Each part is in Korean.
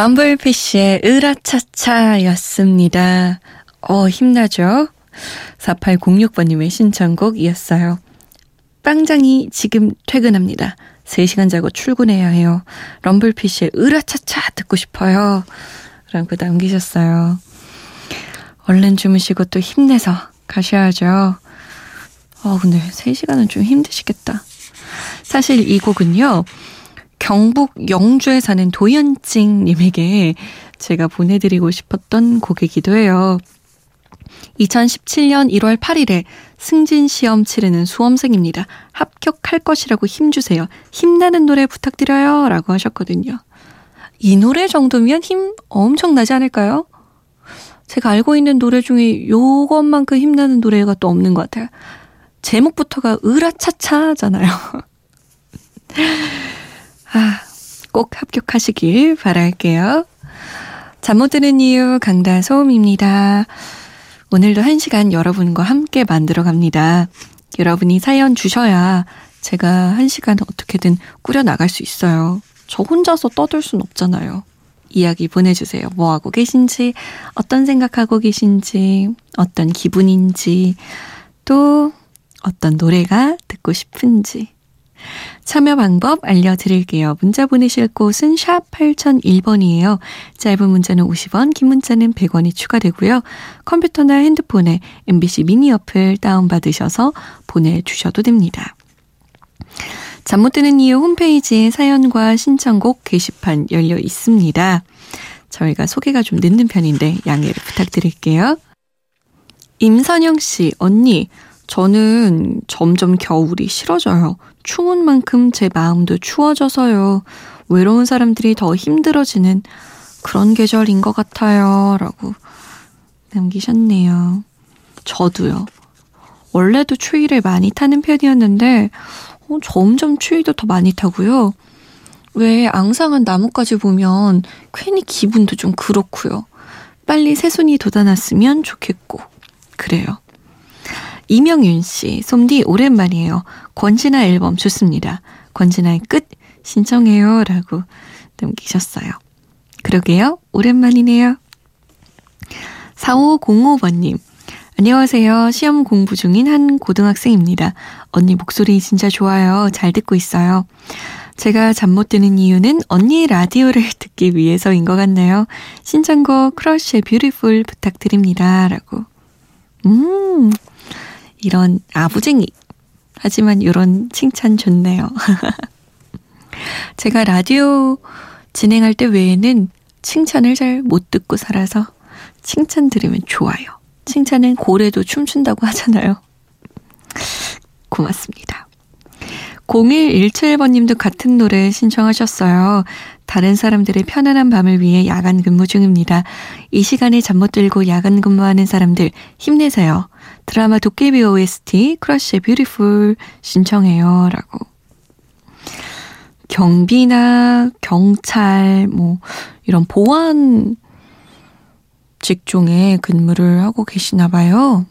럼블피쉬의 으라차차였습니다. 어, 힘나죠? 4806번님의 신청곡이었어요. 빵장이 지금 퇴근합니다. 3시간 자고 출근해야 해요. 럼블피쉬의 으라차차 듣고 싶어요. 라고 남기셨어요. 얼른 주무시고 또 힘내서 가셔야죠. 어, 근데 3시간은 좀 힘드시겠다. 사실 이 곡은요, 경북 영주에 사는 도현찡 님에게 제가 보내드리고 싶었던 곡이기도 해요. 2017년 1월 8일에 승진 시험 치르는 수험생입니다. 합격할 것이라고 힘주세요. 힘나는 노래 부탁드려요. 라고 하셨거든요. 이 노래 정도면 힘 엄청 나지 않을까요? 제가 알고 있는 노래 중에 요것만큼 힘나는 노래가 또 없는 것 같아요. 제목부터가 으라차차잖아요. 아, 꼭 합격하시길 바랄게요. 잠 못 드는 이유 강다솜입니다. 오늘도 한 시간 여러분과 함께 만들어 갑니다. 여러분이 사연 주셔야 제가 한 시간 어떻게든 꾸려 나갈 수 있어요. 저 혼자서 떠들 순 없잖아요. 이야기 보내주세요. 뭐 하고 계신지, 어떤 생각하고 계신지, 어떤 기분인지, 또 어떤 노래가 듣고 싶은지. 참여 방법 알려드릴게요. 문자 보내실 곳은 샵 8001번이에요. 짧은 문자는 50원, 긴 문자는 100원이 추가되고요. 컴퓨터나 핸드폰에 MBC 미니 어플 다운받으셔서 보내주셔도 됩니다. 잠 못 드는 이유 홈페이지에 사연과 신청곡 게시판 열려 있습니다. 저희가 소개가 좀 늦는 편인데 양해를 부탁드릴게요. 임선영 씨, 언니, 저는 점점 겨울이 싫어져요. 추운 만큼 제 마음도 추워져서요. 외로운 사람들이 더 힘들어지는 그런 계절인 것 같아요. 라고 남기셨네요. 저도요. 원래도 추위를 많이 타는 편이었는데, 어, 점점 추위도 더 많이 타고요. 왜 앙상한 나뭇가지 보면 괜히 기분도 좀 그렇고요. 빨리 새순이 돋아났으면 좋겠고, 그래요. 이명윤 씨, 솜디 오랜만이에요. 권진아 앨범 좋습니다. 권진아의 끝 신청해요. 라고 남기셨어요. 그러게요. 오랜만이네요. 4505번님. 안녕하세요. 시험 공부 중인 한 고등학생입니다. 언니 목소리 진짜 좋아요. 잘 듣고 있어요. 제가 잠 못 드는 이유는 언니의 라디오를 듣기 위해서인 것 같네요. 신청곡 크러쉬의 Beautiful 부탁드립니다. 라고. 음, 이런 아부쟁이. 하지만 이런 칭찬 좋네요. 제가 라디오 진행할 때 외에는 칭찬을 잘 못 듣고 살아서 칭찬 들으면 좋아요. 칭찬은 고래도 춤춘다고 하잖아요. 고맙습니다. 0117번님도 같은 노래 신청하셨어요. 다른 사람들의 편안한 밤을 위해 야간 근무 중입니다. 이 시간에 잠 못 들고 야간 근무하는 사람들 힘내세요. 드라마 도깨비 OST 크러쉬의 Beautiful 신청해요. 라고. 경비나 경찰, 뭐, 이런 보안 직종에 근무를 하고 계시나 봐요.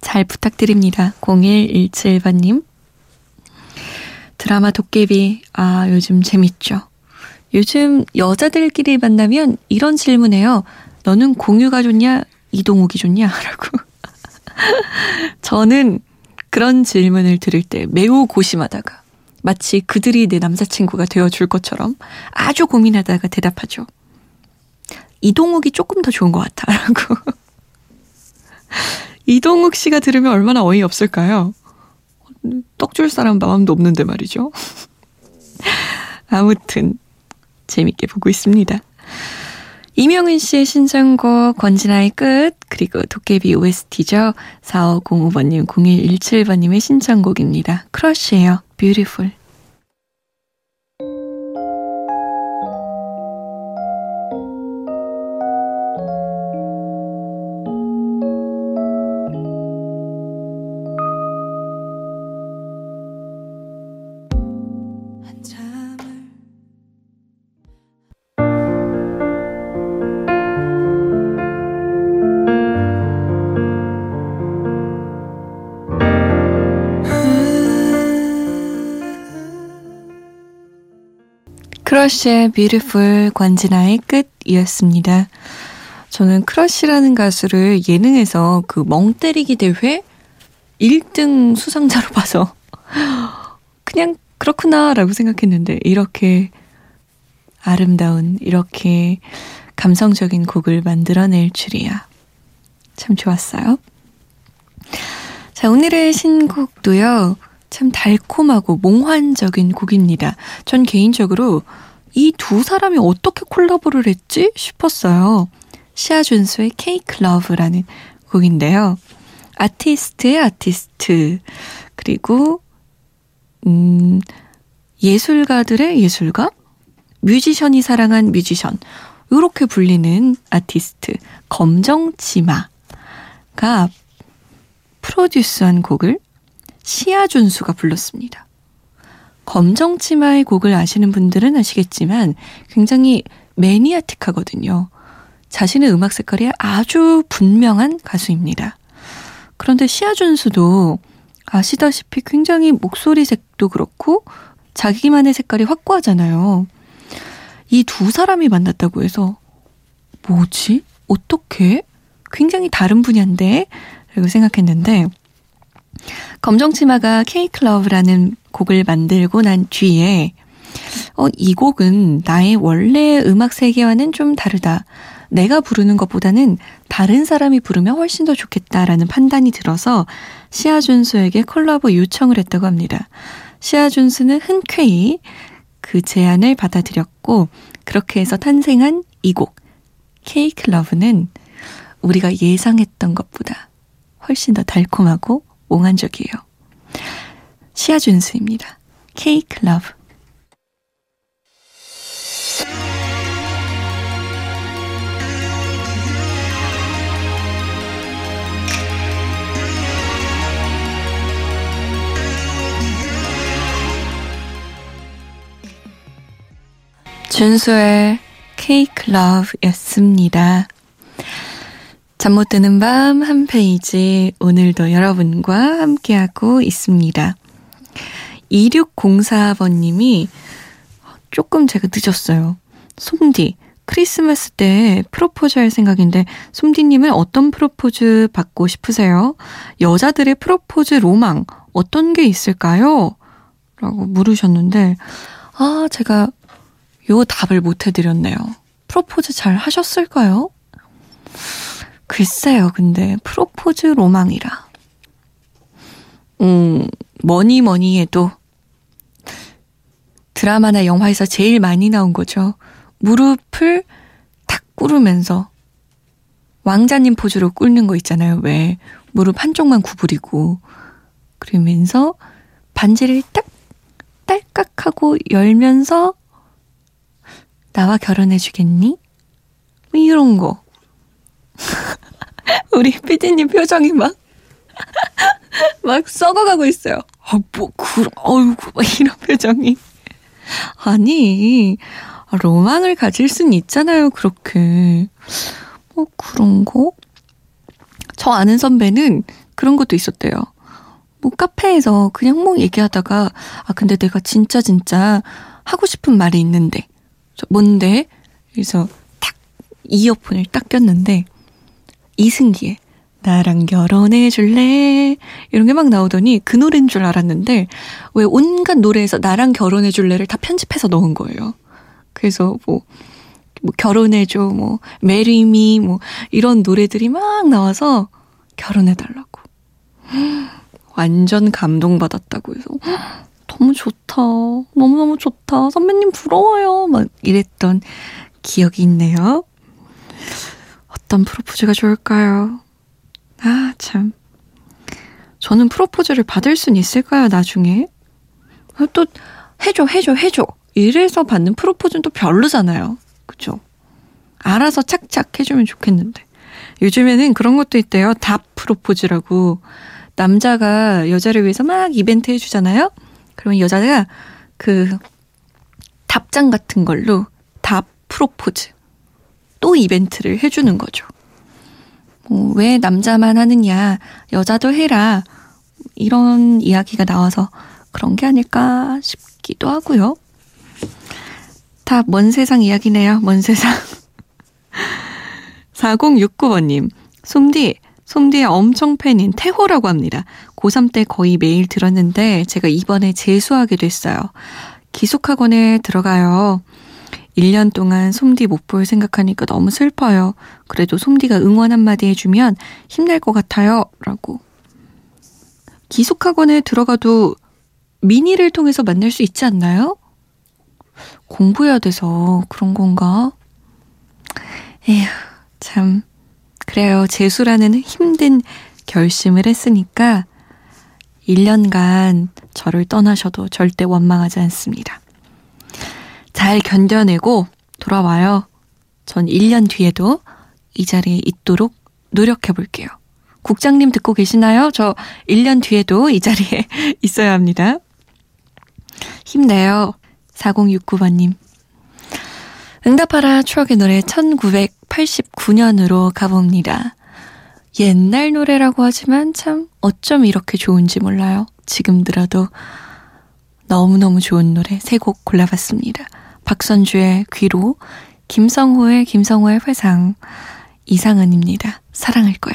잘 부탁드립니다. 0117번님. 드라마 도깨비, 아, 요즘 재밌죠. 요즘 여자들끼리 만나면 이런 질문해요. 너는 공유가 좋냐? 이동욱이 좋냐? 라고. 저는 그런 질문을 들을 때 매우 고심하다가 마치 그들이 내 남자친구가 되어줄 것처럼 아주 고민하다가 대답하죠. 이동욱이 조금 더 좋은 것 같아. 라고. 이동욱 씨가 들으면 얼마나 어이없을까요? 떡줄 사람 마음도 없는데 말이죠. 아무튼 재밌게 보고 있습니다. 이명은 씨의 신청곡 권진아의 끝 그리고 도깨비 OST죠. 4505번님 0117번님의 신청곡입니다. 크러쉬예요. 뷰티풀. 크러쉬의 Beautiful 권진아의 끝이었습니다. 저는 크러쉬라는 가수를 예능에서 그 멍 때리기 대회 1등 수상자로 봐서 그냥 그렇구나라고 생각했는데 이렇게 아름다운 이렇게 감성적인 곡을 만들어낼 줄이야. 참 좋았어요. 자, 오늘의 신곡도요. 참 달콤하고 몽환적인 곡입니다. 전 개인적으로 이 두 사람이 어떻게 콜라보를 했지 싶었어요. 시아 준수의 Cake Love라는 곡인데요. 아티스트의 아티스트, 그리고, 음, 예술가들의 예술가? 뮤지션이 사랑한 뮤지션. 이렇게 불리는 아티스트, 검정치마가 프로듀스한 곡을 시아 준수가 불렀습니다. 검정 치마의 곡을 아시는 분들은 아시겠지만 굉장히 매니아틱하거든요. 자신의 음악 색깔이 아주 분명한 가수입니다. 그런데 시아준수도 아시다시피 굉장히 목소리 색도 그렇고 자기만의 색깔이 확고하잖아요. 이 두 사람이 만났다고 해서 뭐지? 어떻게? 굉장히 다른 분야인데? 라고 생각했는데 검정치마가 케이클러브라는 곡을 만들고 난 뒤에 어, 이 곡은 나의 원래 음악 세계와는 좀 다르다. 내가 부르는 것보다는 다른 사람이 부르면 훨씬 더 좋겠다라는 판단이 들어서 시아 준수에게 콜라보 요청을 했다고 합니다. 시아 준수는 흔쾌히 그 제안을 받아들였고 그렇게 해서 탄생한 이 곡 Cake Love는 우리가 예상했던 것보다 훨씬 더 달콤하고 몽환적이에요. 시아준수입니다. Love. 준수의 Cake Love였습니다. 잠 못 드는 밤 한 페이지 오늘도 여러분과 함께하고 있습니다. 2604번님이 조금 제가 늦었어요. 솜디, 크리스마스 때 프로포즈 할 생각인데 솜디님은 어떤 프로포즈 받고 싶으세요? 여자들의 프로포즈 로망 어떤 게 있을까요? 라고 물으셨는데 아 제가 요 답을 못 해드렸네요. 프로포즈 잘 하셨을까요? 글쎄요, 근데 프로포즈 로망이라. 음, 뭐니 뭐니 해도 드라마나 영화에서 제일 많이 나온 거죠. 무릎을 탁 꿇으면서 왕자님 포즈로 꿇는 거 있잖아요. 왜 무릎 한쪽만 구부리고 그러면서 반지를 딱 딸깍하고 열면서 나와 결혼해 주겠니? 뭐 이런 거. 우리 피디님 표정이 막, 막 썩어가고 있어요. 아, 뭐, 그, 어이구, 막 이런 표정이. 아니, 로망을 가질 순 있잖아요, 그렇게. 뭐, 그런 거? 저 아는 선배는 그런 것도 있었대요. 뭐, 카페에서 그냥 뭐 얘기하다가, 아, 근데 내가 진짜 진짜 하고 싶은 말이 있는데. 뭔데? 그래서 탁, 이어폰을 딱 꼈는데, 이승기의 나랑 결혼해 줄래? 이런 게 막 나오더니 그 노래인 줄 알았는데 왜 온갖 노래에서 나랑 결혼해 줄래를 다 편집해서 넣은 거예요. 그래서 뭐, 뭐 결혼해줘, 뭐, marry me, 뭐, 이런 노래들이 막 나와서 결혼해달라고. 완전 감동받았다고 해서. 너무 좋다. 너무너무 좋다. 선배님 부러워요. 막 이랬던 기억이 있네요. 어떤 프로포즈가 좋을까요? 아, 참. 저는 프로포즈를 받을 순 있을까요, 나중에? 아, 또, 해줘, 해줘, 해줘. 이래서 받는 프로포즈는 또 별로잖아요. 그죠? 알아서 착착 해주면 좋겠는데. 요즘에는 그런 것도 있대요. 답 프로포즈라고. 남자가 여자를 위해서 막 이벤트 해주잖아요? 그러면 여자가 그 답장 같은 걸로 답 프로포즈. 또 이벤트를 해주는 거죠. 뭐, 왜 남자만 하느냐, 여자도 해라. 이런 이야기가 나와서 그런 게 아닐까 싶기도 하고요. 다 먼 세상 이야기네요, 먼 세상. 4069번님, 솜디, 솜디의 엄청 팬인 태호라고 합니다. 고3 때 거의 매일 들었는데 제가 이번에 재수하게 됐어요. 기숙학원에 들어가요. 1년 동안 솜디 못 볼 생각하니까 너무 슬퍼요. 그래도 솜디가 응원 한마디 해주면 힘낼 것 같아요. 라고. 기숙학원에 들어가도 미니를 통해서 만날 수 있지 않나요? 공부해야 돼서 그런 건가? 에휴, 참. 그래요. 재수라는 힘든 결심을 했으니까 1년간 저를 떠나셔도 절대 원망하지 않습니다. 잘 견뎌내고 돌아와요. 전 1년 뒤에도 이 자리에 있도록 노력해 볼게요. 국장님 듣고 계시나요? 저 1년 뒤에도 이 자리에 있어야 합니다. 힘내요. 4069번님. 응답하라 추억의 노래 1989년으로 가봅니다. 옛날 노래라고 하지만 참 어쩜 이렇게 좋은지 몰라요. 지금 들어도 너무너무 좋은 노래 세 곡 골라봤습니다. 박선주의 귀로, 김성호의 김성호의 회상, 이상은입니다. 사랑할 거야.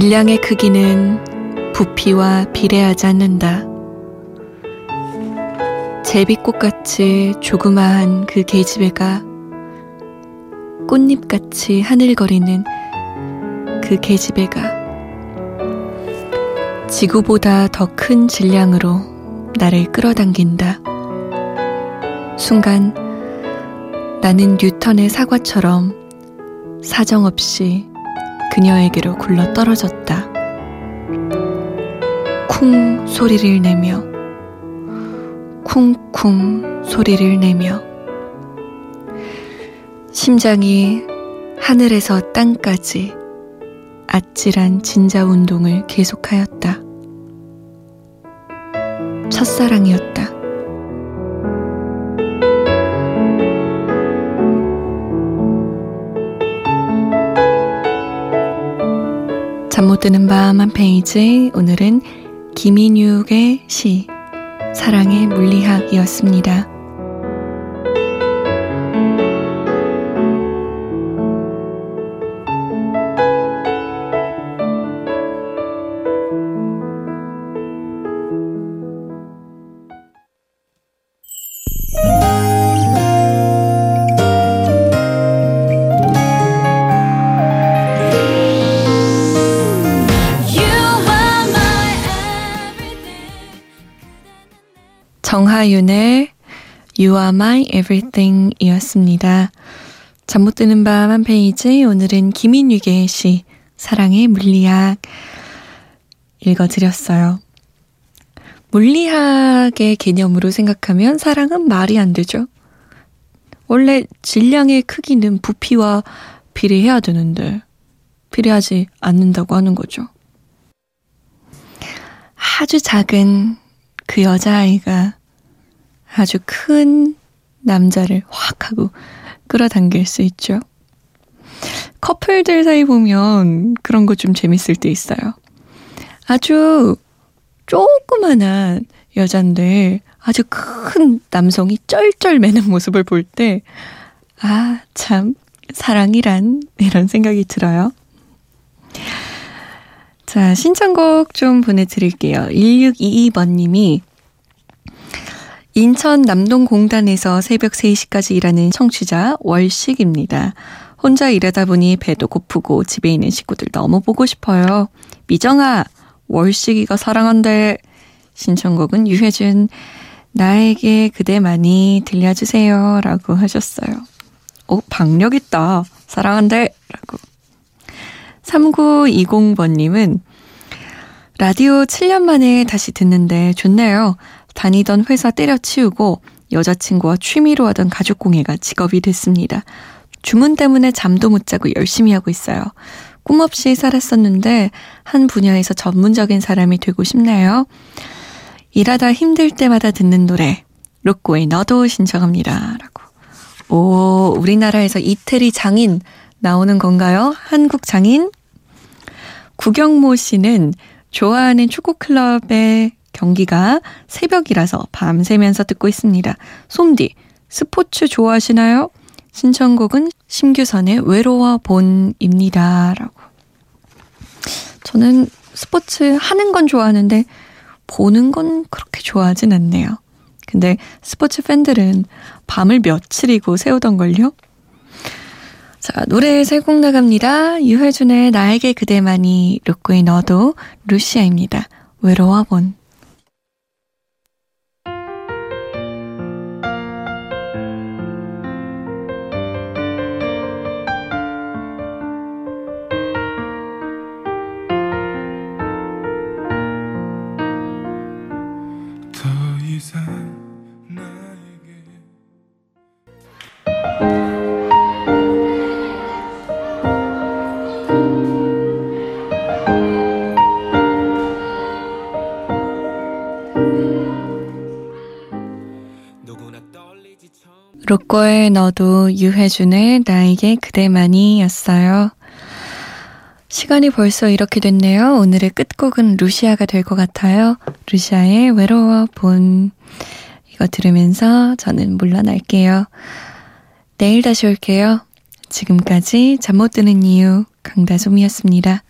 질량의 크기는 부피와 비례하지 않는다. 제비꽃같이 조그마한 그 계집애가 꽃잎같이 하늘거리는 그 계집애가 지구보다 더 큰 질량으로 나를 끌어당긴다. 순간 나는 뉴턴의 사과처럼 사정없이 그녀에게로 굴러 떨어졌다. 쿵 소리를 내며 쿵쿵 소리를 내며 심장이 하늘에서 땅까지 아찔한 진자 운동을 계속하였다. 첫사랑이었다. 잠 못 드는 밤 한 페이지 오늘은 김인육의 시 사랑의 물리학이었습니다. You are my everything 이었습니다. 잠 못 드는 밤 한 페이지 오늘은 김인유의 시 사랑의 물리학 읽어드렸어요. 물리학의 개념으로 생각하면 사랑은 말이 안 되죠. 원래 질량의 크기는 부피와 비례해야 되는데 비례하지 않는다고 하는 거죠. 아주 작은 그 여자아이가 아주 큰 남자를 확 하고 끌어당길 수 있죠. 커플들 사이 보면 그런 거 좀 재밌을 때 있어요. 아주 조그만한 여잔데 아주 큰 남성이 쩔쩔 매는 모습을 볼 때, 아, 참, 사랑이란, 이런 생각이 들어요. 자, 신청곡 좀 보내드릴게요. 1622번님이 인천 남동공단에서 새벽 3시까지 일하는 청취자 월식입니다. 혼자 일하다 보니 배도 고프고 집에 있는 식구들 너무 보고 싶어요. 미정아, 월식이가 사랑한대. 신청곡은 유해준, 나에게 그대만이 들려주세요. 라고 하셨어요. 오, 박력있다. 사랑한대. 라고. 3920번님은 라디오 7년 만에 다시 듣는데 좋네요. 다니던 회사 때려치우고 여자친구와 취미로 하던 가족공예가 직업이 됐습니다. 주문 때문에 잠도 못 자고 열심히 하고 있어요. 꿈 없이 살았었는데 한 분야에서 전문적인 사람이 되고 싶네요. 일하다 힘들 때마다 듣는 노래 로꼬의 너도 신청합니다. 라고. 오, 우리나라에서 이태리 장인 나오는 건가요? 한국 장인? 구경모 씨는 좋아하는 축구클럽의 경기가 새벽이라서 밤새면서 듣고 있습니다. 솜디, 스포츠 좋아하시나요? 신청곡은 심규선의 외로워 본입니다. 라고. 저는 스포츠 하는 건 좋아하는데 보는 건 그렇게 좋아하진 않네요. 근데 스포츠 팬들은 밤을 며칠이고 세우던 걸요? 자, 노래 세 곡 나갑니다. 유해준의 나에게 그대만이, 루꾸의 너도, 루시아입니다. 외로워 본. 로꼬의 너도 유해준의 나에게 그대만이 였어요. 시간이 벌써 이렇게 됐네요. 오늘의 끝곡은 루시아가 될 것 같아요. 루시아의 외로워 본 이거 들으면서 저는 물러날게요. 내일 다시 올게요. 지금까지 잠 못 드는 이유 강다솜이었습니다.